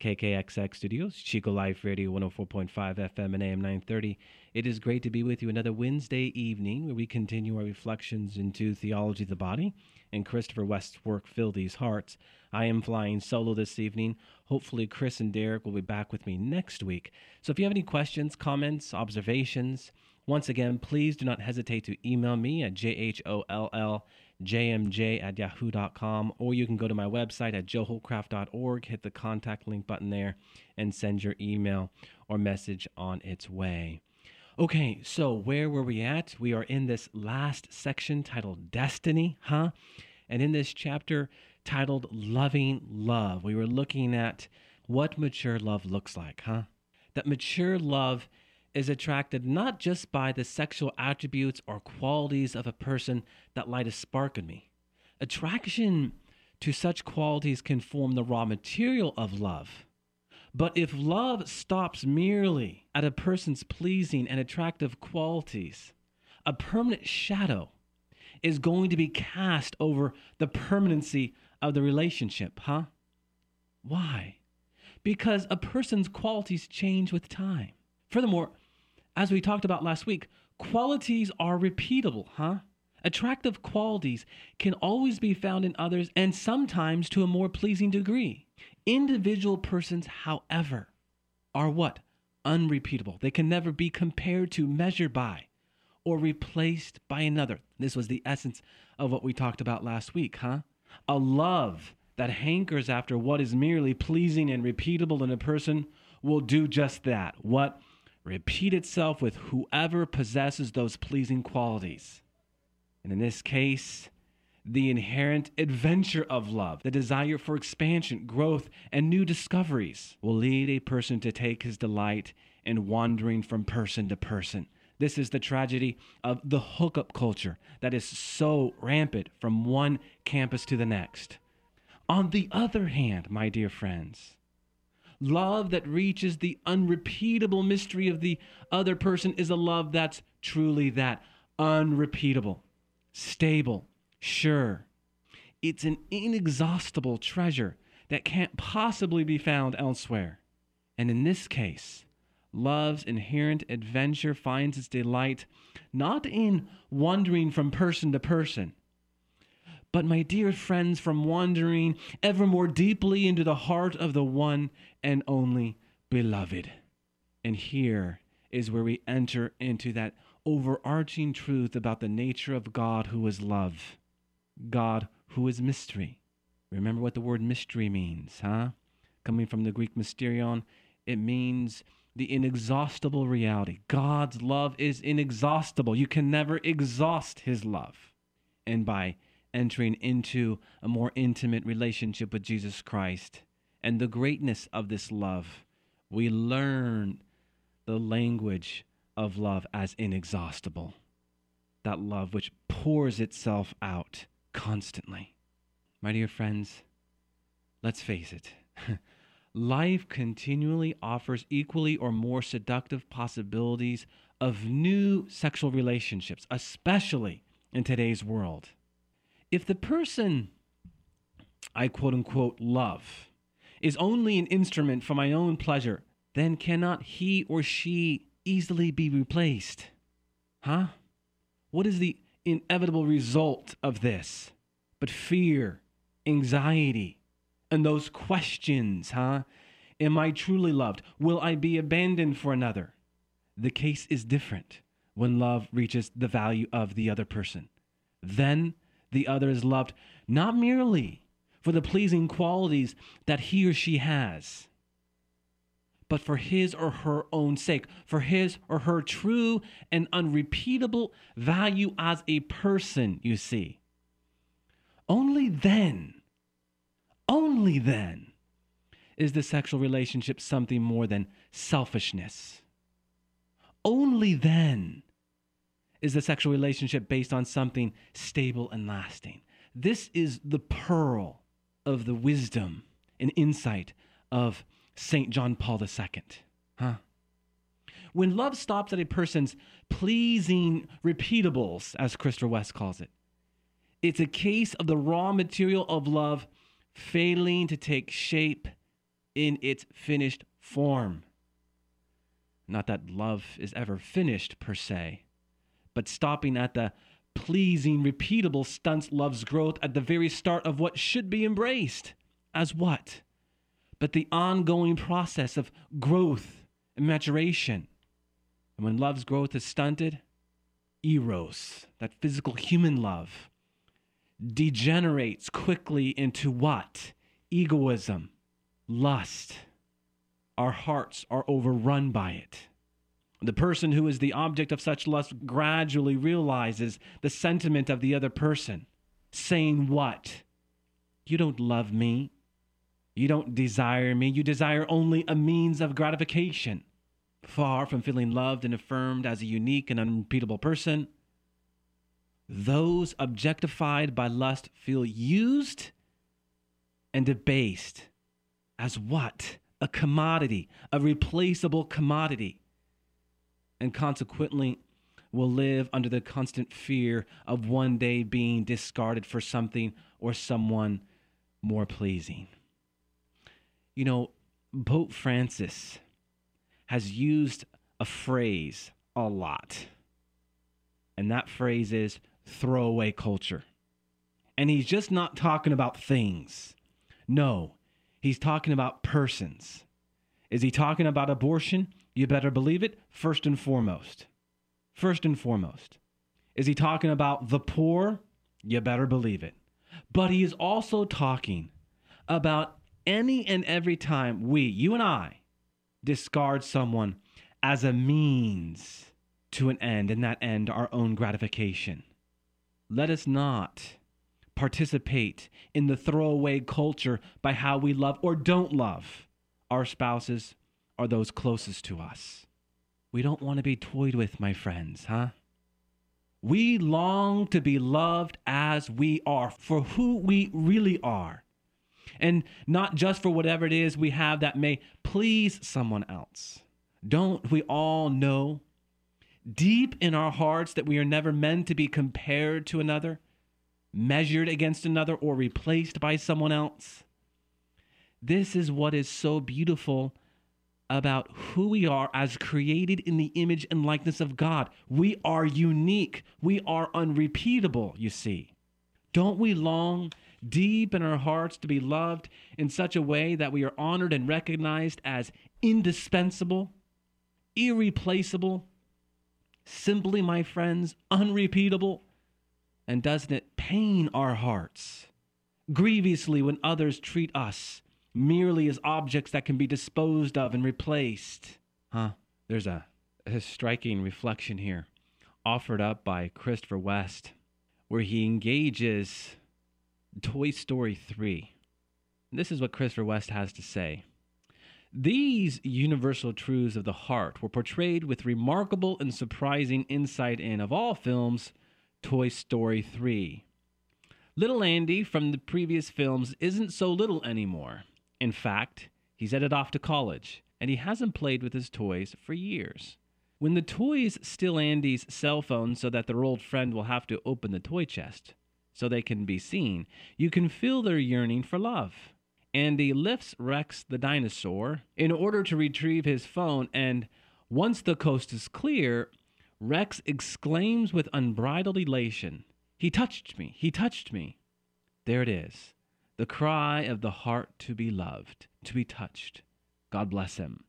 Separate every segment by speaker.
Speaker 1: KKXX Studios, Chico Life Radio 104.5 FM and AM 930. It is great to be with you another Wednesday evening where we continue our reflections into theology of the body and Christopher West's work, Fill These Hearts. I am flying solo this evening. Hopefully, Chris and Derek will be back with me next week. So if you have any questions, comments, observations, once again, please do not hesitate to email me at jholl jmj at yahoo.com, or you can go to my website at joeholcraft.org, hit the contact link button there, and send your email or message on its way. Okay, so where were we at? We are in this last section titled Destiny, huh? And in this chapter titled Loving Love, we were looking at what mature love looks like, huh? That mature love is attracted not just by the sexual attributes or qualities of a person that light a spark in me. Attraction to such qualities can form the raw material of love. But if love stops merely at a person's pleasing and attractive qualities, a permanent shadow is going to be cast over the permanency of the relationship, huh? Why? Because a person's qualities change with time. Furthermore, as we talked about last week, qualities are repeatable, huh? Attractive qualities can always be found in others and sometimes to a more pleasing degree. Individual persons, however, are what? Unrepeatable. They can never be compared to, measured by, or replaced by another. This was the essence of what we talked about last week, huh? A love that hankers after what is merely pleasing and repeatable in a person will do just that. What? Repeat itself with whoever possesses those pleasing qualities. And in this case, the inherent adventure of love, the desire for expansion, growth, and new discoveries will lead a person to take his delight in wandering from person to person. This is the tragedy of the hookup culture that is so rampant from one campus to the next. On the other hand, my dear friends, Love that reaches the unrepeatable mystery of the other person is a love that's truly that unrepeatable, stable, sure. It's an inexhaustible treasure that can't possibly be found elsewhere. And in this case, love's inherent adventure finds its delight not in wandering from person to person, but my dear friends, from wandering ever more deeply into the heart of the one and only beloved. And here is where we enter into that overarching truth about the nature of God who is love, God who is mystery. Remember what the word mystery means, huh? Coming from the Greek mysterion, it means the inexhaustible reality. God's love is inexhaustible. You can never exhaust his love. And by entering into a more intimate relationship with Jesus Christ and the greatness of this love, we learn the language of love as inexhaustible. That love which pours itself out constantly. My dear friends, let's face it. Life continually offers equally or more seductive possibilities of new sexual relationships, especially in today's world. If the person I quote unquote love is only an instrument for my own pleasure, then cannot he or she easily be replaced? Huh? What is the inevitable result of this? But fear, anxiety, and those questions, huh? Am I truly loved? Will I be abandoned for another? The case is different when love reaches the value of the other person. Then the other is loved not merely for the pleasing qualities that he or she has, but for his or her own sake, for his or her true and unrepeatable value as a person, you see. Only then, only then, is the sexual relationship something more than selfishness. Only then is the sexual relationship based on something stable and lasting. This is the pearl of the wisdom and insight of St. John Paul II. Huh? When love stops at a person's pleasing repeatables, as Christopher West calls it, it's a case of the raw material of love failing to take shape in its finished form. Not that love is ever finished per se, but stopping at the pleasing, repeatable stunts love's growth at the very start of what should be embraced as what? But the ongoing process of growth and maturation. And when love's growth is stunted, eros, that physical human love, degenerates quickly into what? Egoism, lust. Our hearts are overrun by it. The person who is the object of such lust gradually realizes the sentiment of the other person, saying, What? You don't love me. You don't desire me. You desire only a means of gratification. Far from feeling loved and affirmed as a unique and unrepeatable person, those objectified by lust feel used and debased as what? A commodity, a replaceable commodity and consequently will live under the constant fear of one day being discarded for something or someone more pleasing. You know, Pope Francis has used a phrase a lot, and that phrase is throwaway culture. And he's just not talking about things. No, he's talking about persons. Is he talking about abortion? You better believe it, first and foremost. First and foremost. Is he talking about the poor? You better believe it. But he is also talking about any and every time we, you and I, discard someone as a means to an end, and that end our own gratification. Let us not participate in the throwaway culture by how we love or don't love our spouses are those closest to us. We don't want to be toyed with, my friends, huh? We long to be loved as we are, for who we really are, and not just for whatever it is we have that may please someone else. Don't we all know deep in our hearts that we are never meant to be compared to another, measured against another, or replaced by someone else? This is what is so beautiful about who we are as created in the image and likeness of God. We are unique. We are unrepeatable, you see. Don't we long deep in our hearts to be loved in such a way that we are honored and recognized as indispensable, irreplaceable, simply, my friends, unrepeatable? And doesn't it pain our hearts grievously when others treat us merely as objects that can be disposed of and replaced. Huh? There's a, a striking reflection here offered up by Christopher West where he engages Toy Story 3. This is what Christopher West has to say. These universal truths of the heart were portrayed with remarkable and surprising insight in, of all films, Toy Story 3. Little Andy from the previous films isn't so little anymore. In fact, he's headed off to college, and he hasn't played with his toys for years. When the toys steal Andy's cell phone so that their old friend will have to open the toy chest so they can be seen, you can feel their yearning for love. Andy lifts Rex the dinosaur in order to retrieve his phone, and once the coast is clear, Rex exclaims with unbridled elation, He touched me! He touched me! There it is the cry of the heart to be loved, to be touched. God bless him.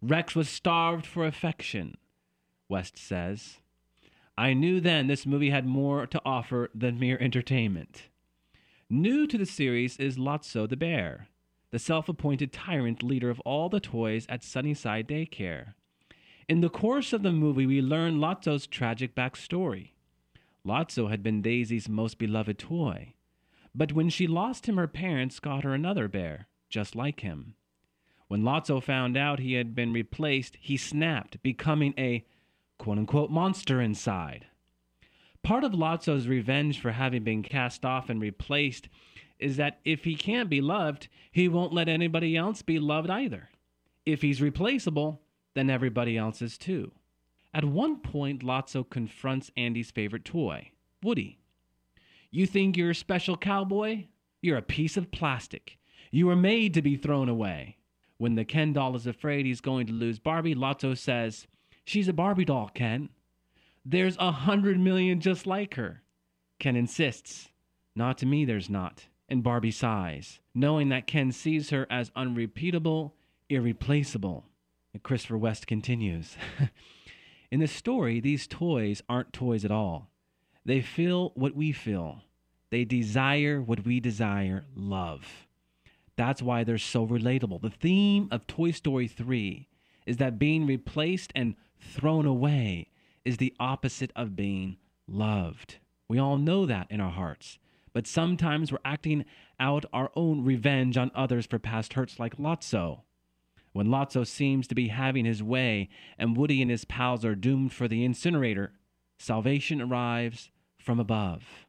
Speaker 1: Rex was starved for affection, West says. I knew then this movie had more to offer than mere entertainment. New to the series is Lotso the bear, the self appointed tyrant leader of all the toys at Sunnyside Daycare. In the course of the movie, we learn Lotso's tragic backstory. Lotso had been Daisy's most beloved toy. But when she lost him, her parents got her another bear, just like him. When Lotso found out he had been replaced, he snapped, becoming a quote unquote monster inside. Part of Lotso's revenge for having been cast off and replaced is that if he can't be loved, he won't let anybody else be loved either. If he's replaceable, then everybody else is too. At one point, Lotso confronts Andy's favorite toy, Woody. You think you're a special cowboy? You're a piece of plastic. You were made to be thrown away. When the Ken doll is afraid he's going to lose Barbie, Lotso says, She's a Barbie doll, Ken. There's a hundred million just like her. Ken insists, Not to me, there's not. And Barbie sighs, knowing that Ken sees her as unrepeatable, irreplaceable. And Christopher West continues In the story, these toys aren't toys at all. They feel what we feel, they desire what we desire love. That's why they're so relatable. The theme of Toy Story 3 is that being replaced and thrown away is the opposite of being loved. We all know that in our hearts. But sometimes we're acting out our own revenge on others for past hurts, like Lotso. When Lotso seems to be having his way and Woody and his pals are doomed for the incinerator, salvation arrives from above.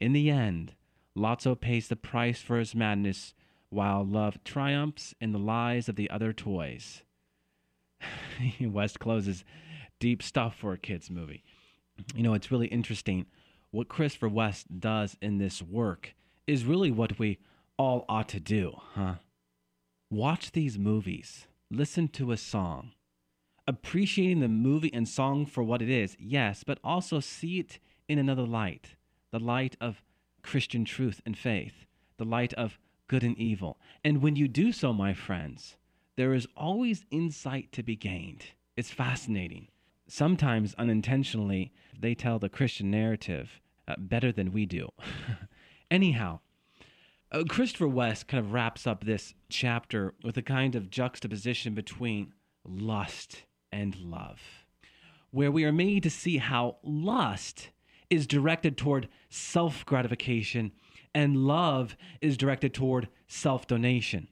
Speaker 1: In the end, Lotso pays the price for his madness while love triumphs in the lives of the other toys. West closes deep stuff for a kids movie. You know, it's really interesting. What Christopher West does in this work is really what we all ought to do, huh? Watch these movies, listen to a song, appreciating the movie and song for what it is, yes, but also see it in another light the light of Christian truth and faith, the light of good and evil. And when you do so, my friends, there is always insight to be gained. It's fascinating. Sometimes unintentionally, they tell the Christian narrative uh, better than we do. Anyhow, uh, Christopher West kind of wraps up this chapter with a kind of juxtaposition between lust and love, where we are made to see how lust is directed toward self gratification and love is directed toward self donation.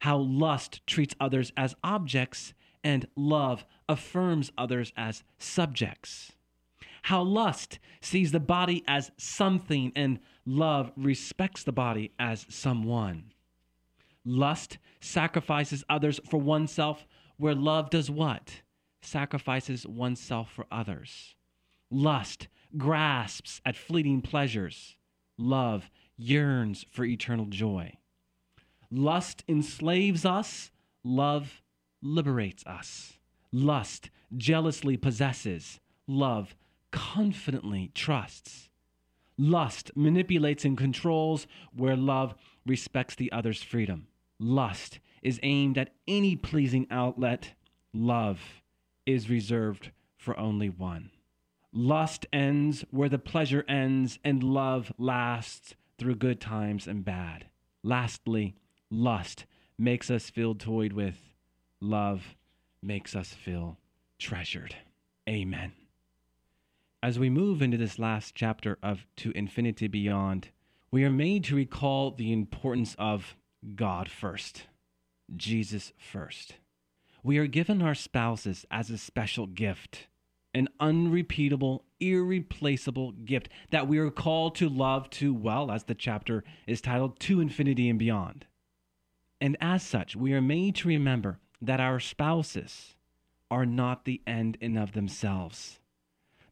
Speaker 1: How lust treats others as objects and love affirms others as subjects. How lust sees the body as something and love respects the body as someone. Lust sacrifices others for oneself, where love does what? Sacrifices oneself for others. Lust grasps at fleeting pleasures. Love yearns for eternal joy. Lust enslaves us, love liberates us. Lust jealously possesses, love confidently trusts. Lust manipulates and controls where love respects the other's freedom. Lust is aimed at any pleasing outlet. Love is reserved for only one. Lust ends where the pleasure ends, and love lasts through good times and bad. Lastly, lust makes us feel toyed with, love makes us feel treasured. Amen. As we move into this last chapter of To Infinity Beyond, we are made to recall the importance of God first, Jesus first. We are given our spouses as a special gift an unrepeatable, irreplaceable gift that we are called to love to well, as the chapter is titled, To Infinity and Beyond. And as such, we are made to remember that our spouses are not the end in of themselves.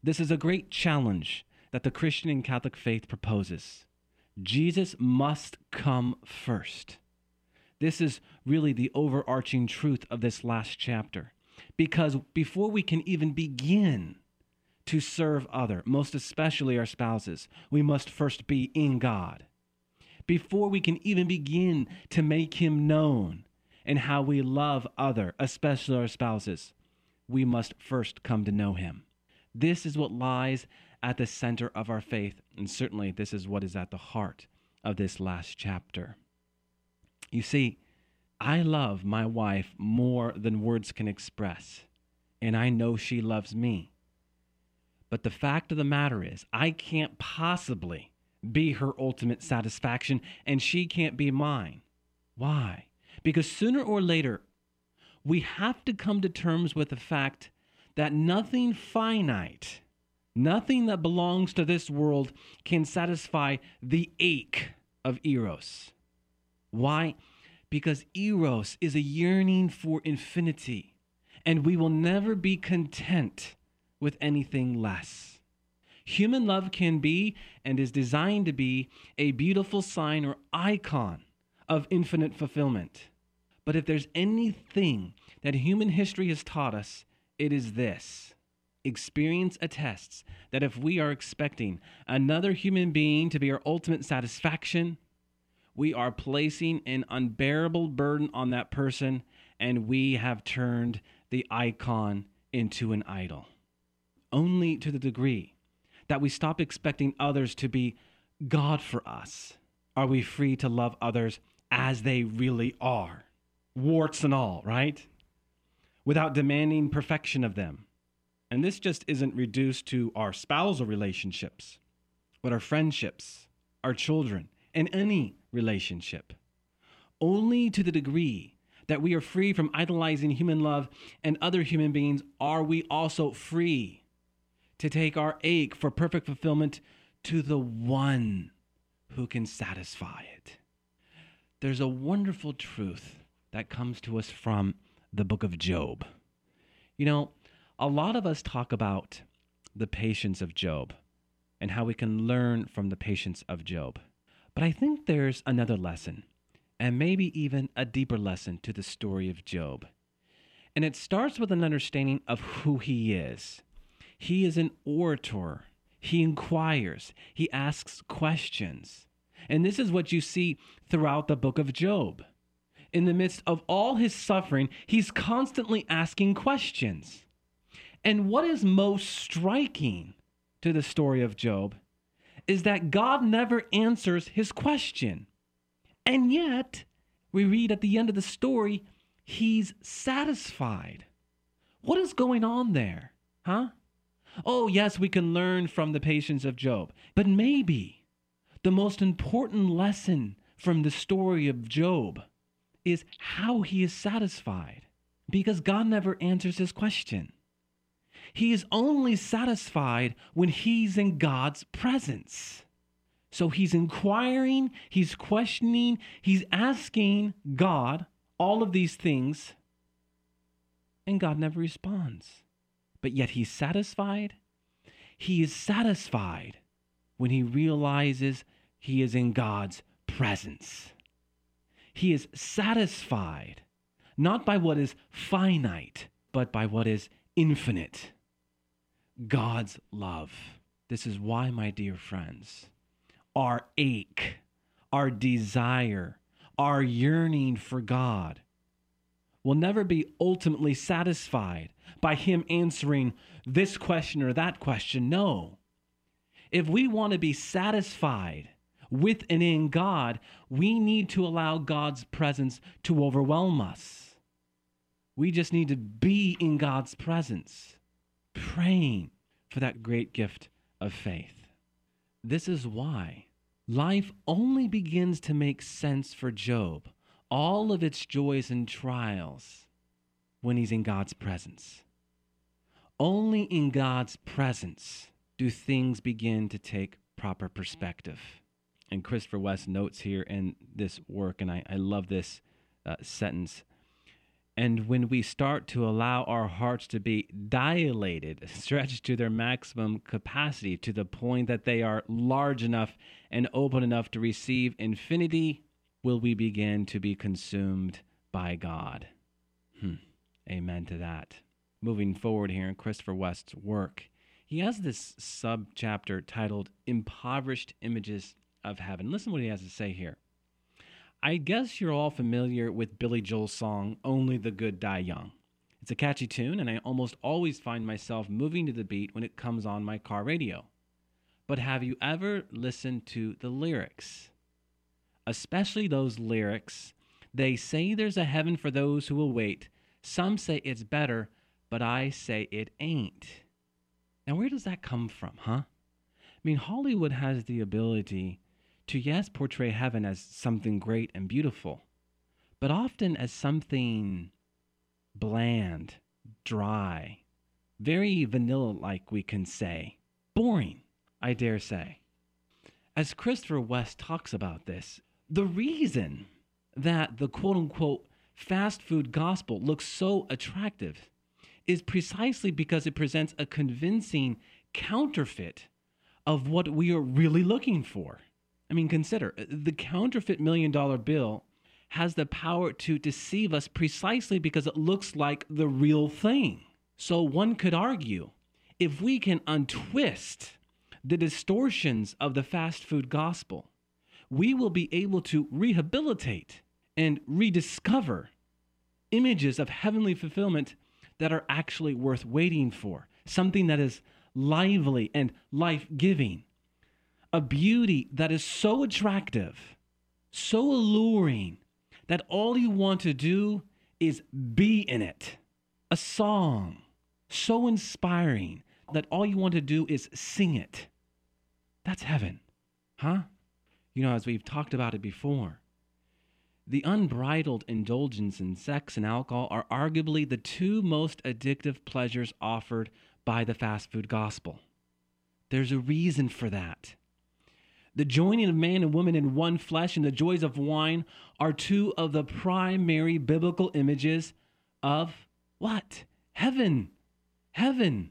Speaker 1: This is a great challenge that the Christian and Catholic faith proposes. Jesus must come first. This is really the overarching truth of this last chapter. Because before we can even begin to serve other, most especially our spouses, we must first be in God. Before we can even begin to make him known and how we love other, especially our spouses, we must first come to know him. This is what lies at the center of our faith, and certainly this is what is at the heart of this last chapter. You see, I love my wife more than words can express, and I know she loves me. But the fact of the matter is, I can't possibly be her ultimate satisfaction, and she can't be mine. Why? Because sooner or later, we have to come to terms with the fact that nothing finite, nothing that belongs to this world can satisfy the ache of Eros. Why? Because Eros is a yearning for infinity, and we will never be content with anything less. Human love can be and is designed to be a beautiful sign or icon of infinite fulfillment. But if there's anything that human history has taught us, it is this. Experience attests that if we are expecting another human being to be our ultimate satisfaction, we are placing an unbearable burden on that person and we have turned the icon into an idol. Only to the degree that we stop expecting others to be God for us are we free to love others as they really are, warts and all, right? Without demanding perfection of them. And this just isn't reduced to our spousal relationships, but our friendships, our children, and any relationship. Only to the degree that we are free from idolizing human love and other human beings are we also free to take our ache for perfect fulfillment to the one who can satisfy it. There's a wonderful truth that comes to us from the book of Job. You know, a lot of us talk about the patience of Job and how we can learn from the patience of Job. But I think there's another lesson, and maybe even a deeper lesson to the story of Job. And it starts with an understanding of who he is. He is an orator, he inquires, he asks questions. And this is what you see throughout the book of Job. In the midst of all his suffering, he's constantly asking questions. And what is most striking to the story of Job is that God never answers his question. And yet, we read at the end of the story, he's satisfied. What is going on there? Huh? Oh, yes, we can learn from the patience of Job, but maybe the most important lesson from the story of Job is how he is satisfied because God never answers his question. He is only satisfied when he's in God's presence. So he's inquiring, he's questioning, he's asking God all of these things, and God never responds. But yet he's satisfied. He is satisfied when he realizes he is in God's presence. He is satisfied not by what is finite, but by what is infinite. God's love. This is why, my dear friends, our ache, our desire, our yearning for God will never be ultimately satisfied by Him answering this question or that question. No. If we want to be satisfied with and in God, we need to allow God's presence to overwhelm us. We just need to be in God's presence praying for that great gift of faith. This is why life only begins to make sense for Job, all of its joys and trials, when he's in God's presence. Only in God's presence do things begin to take proper perspective. And Christopher West notes here in this work, and I, I love this uh, sentence and when we start to allow our hearts to be dilated, stretched to their maximum capacity to the point that they are large enough and open enough to receive infinity, will we begin to be consumed by God. Hmm. Amen to that. Moving forward here in Christopher West's work, he has this sub chapter titled Impoverished Images of Heaven. Listen what he has to say here. I guess you're all familiar with Billy Joel's song, Only the Good Die Young. It's a catchy tune, and I almost always find myself moving to the beat when it comes on my car radio. But have you ever listened to the lyrics? Especially those lyrics. They say there's a heaven for those who will wait. Some say it's better, but I say it ain't. Now, where does that come from, huh? I mean, Hollywood has the ability to, yes, portray heaven as something great and beautiful, but often as something bland, dry, very vanilla like, we can say. Boring, I dare say. As Christopher West talks about this, the reason that the quote unquote fast food gospel looks so attractive is precisely because it presents a convincing counterfeit of what we are really looking for. I mean, consider uh, the counterfeit million dollar bill has the power to deceive us precisely because it looks like the real thing. So one could argue if we can untwist the distortions of the fast food gospel, we will be able to rehabilitate and rediscover images of heavenly fulfillment that are actually worth waiting for, something that is lively and life giving, a beauty that is so attractive, so alluring, that all you want to do is be in it. A song so inspiring that all you want to do is sing it. That's heaven, huh? You know, as we've talked about it before, the unbridled indulgence in sex and alcohol are arguably the two most addictive pleasures offered by the fast food gospel. There's a reason for that. The joining of man and woman in one flesh and the joys of wine are two of the primary biblical images of what? Heaven. Heaven.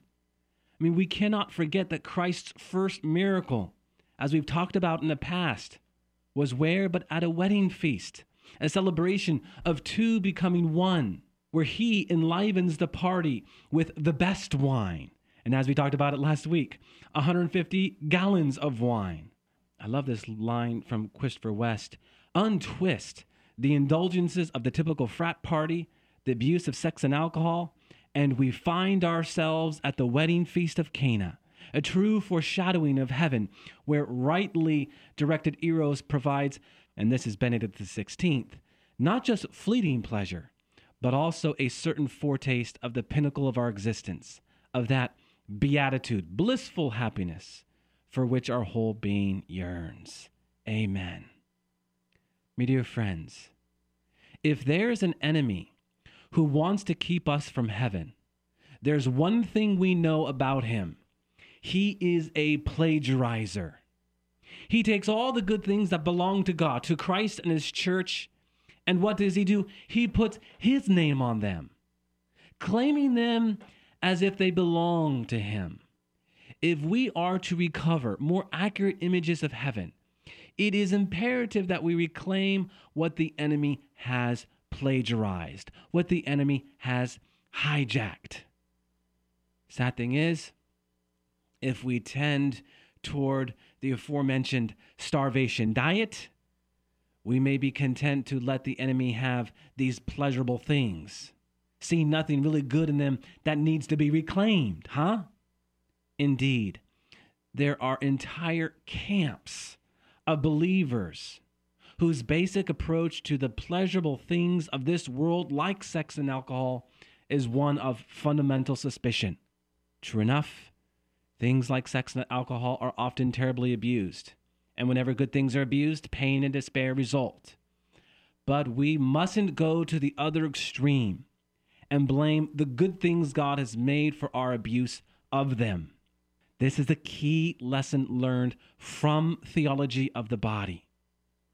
Speaker 1: I mean, we cannot forget that Christ's first miracle, as we've talked about in the past, was where but at a wedding feast, a celebration of two becoming one, where he enlivens the party with the best wine. And as we talked about it last week, 150 gallons of wine. I love this line from Christopher West. Untwist the indulgences of the typical frat party, the abuse of sex and alcohol, and we find ourselves at the wedding feast of Cana, a true foreshadowing of heaven, where rightly directed Eros provides, and this is Benedict XVI, not just fleeting pleasure, but also a certain foretaste of the pinnacle of our existence, of that beatitude, blissful happiness for which our whole being yearns. Amen. My dear friends, if there is an enemy who wants to keep us from heaven, there's one thing we know about him he is a plagiarizer. He takes all the good things that belong to God, to Christ and his church, and what does he do? He puts his name on them, claiming them as if they belong to him if we are to recover more accurate images of heaven, it is imperative that we reclaim what the enemy has plagiarized, what the enemy has hijacked. Sad thing is, if we tend toward the aforementioned starvation diet, we may be content to let the enemy have these pleasurable things, see nothing really good in them that needs to be reclaimed, huh? Indeed, there are entire camps of believers whose basic approach to the pleasurable things of this world, like sex and alcohol, is one of fundamental suspicion. True enough, things like sex and alcohol are often terribly abused. And whenever good things are abused, pain and despair result. But we mustn't go to the other extreme and blame the good things God has made for our abuse of them. This is a key lesson learned from theology of the body,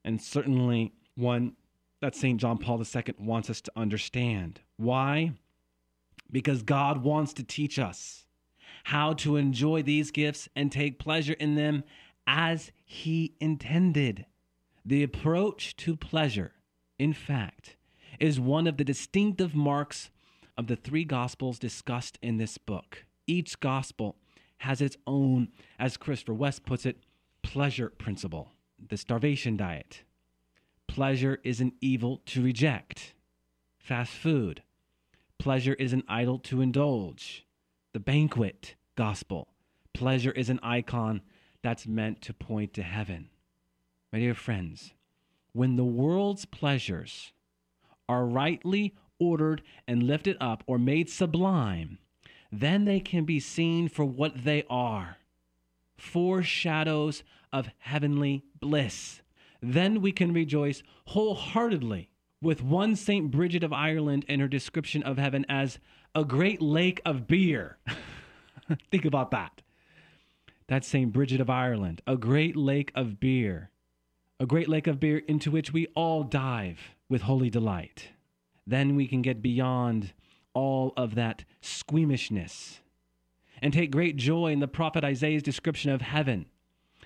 Speaker 1: and certainly one that St. John Paul II wants us to understand. Why? Because God wants to teach us how to enjoy these gifts and take pleasure in them as He intended. The approach to pleasure, in fact, is one of the distinctive marks of the three Gospels discussed in this book. Each Gospel has its own, as Christopher West puts it, pleasure principle, the starvation diet. Pleasure is an evil to reject. Fast food. Pleasure is an idol to indulge. The banquet gospel. Pleasure is an icon that's meant to point to heaven. My dear friends, when the world's pleasures are rightly ordered and lifted up or made sublime, then they can be seen for what they are foreshadows of heavenly bliss. Then we can rejoice wholeheartedly with one St. Bridget of Ireland in her description of heaven as a great lake of beer. Think about that. That's St. Bridget of Ireland, a great lake of beer, a great lake of beer into which we all dive with holy delight. Then we can get beyond all of that squeamishness and take great joy in the prophet Isaiah's description of heaven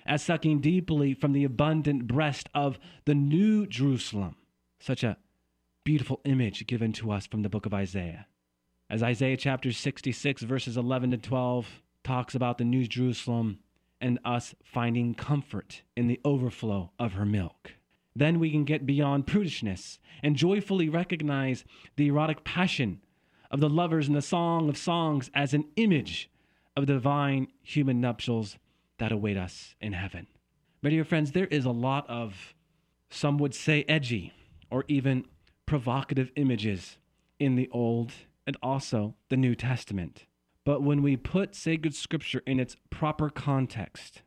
Speaker 1: as sucking deeply from the abundant breast of the new Jerusalem. Such a beautiful image given to us from the book of Isaiah. As Isaiah chapter 66, verses 11 to 12 talks about the new Jerusalem and us finding comfort in the overflow of her milk. Then we can get beyond prudishness and joyfully recognize the erotic passion of the lovers in the Song of Songs as an image of divine human nuptials that await us in heaven. My dear friends, there is a lot of, some would say, edgy or even provocative images in the Old and also the New Testament. But when we put sacred scripture in its proper context,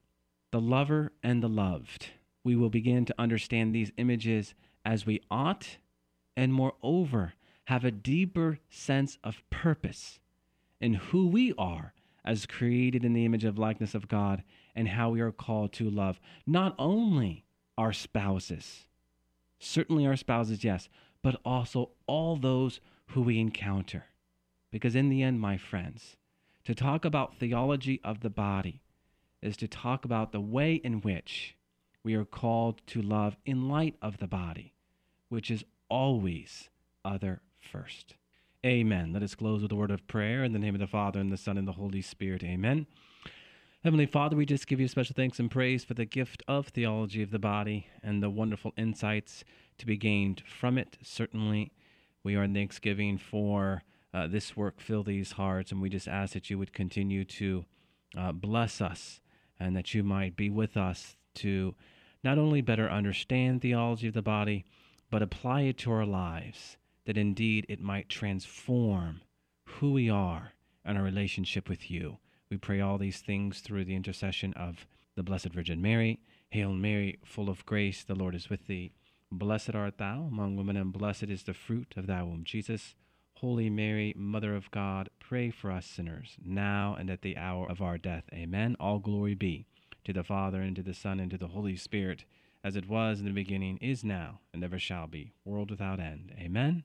Speaker 1: the lover and the loved, we will begin to understand these images as we ought, and moreover, have a deeper sense of purpose in who we are as created in the image of likeness of God and how we are called to love not only our spouses, certainly our spouses, yes, but also all those who we encounter. Because in the end, my friends, to talk about theology of the body is to talk about the way in which we are called to love in light of the body, which is always other first. Amen. Let us close with a word of prayer in the name of the Father, and the Son, and the Holy Spirit. Amen. Heavenly Father, we just give you special thanks and praise for the gift of theology of the body and the wonderful insights to be gained from it. Certainly, we are in thanksgiving for uh, this work, fill these hearts, and we just ask that you would continue to uh, bless us and that you might be with us to not only better understand theology of the body, but apply it to our lives that indeed it might transform who we are and our relationship with you. We pray all these things through the intercession of the Blessed Virgin Mary. Hail Mary, full of grace, the Lord is with thee. Blessed art thou among women, and blessed is the fruit of thy womb, Jesus. Holy Mary, Mother of God, pray for us sinners, now and at the hour of our death. Amen. All glory be to the Father, and to the Son, and to the Holy Spirit, as it was in the beginning, is now, and ever shall be, world without end. Amen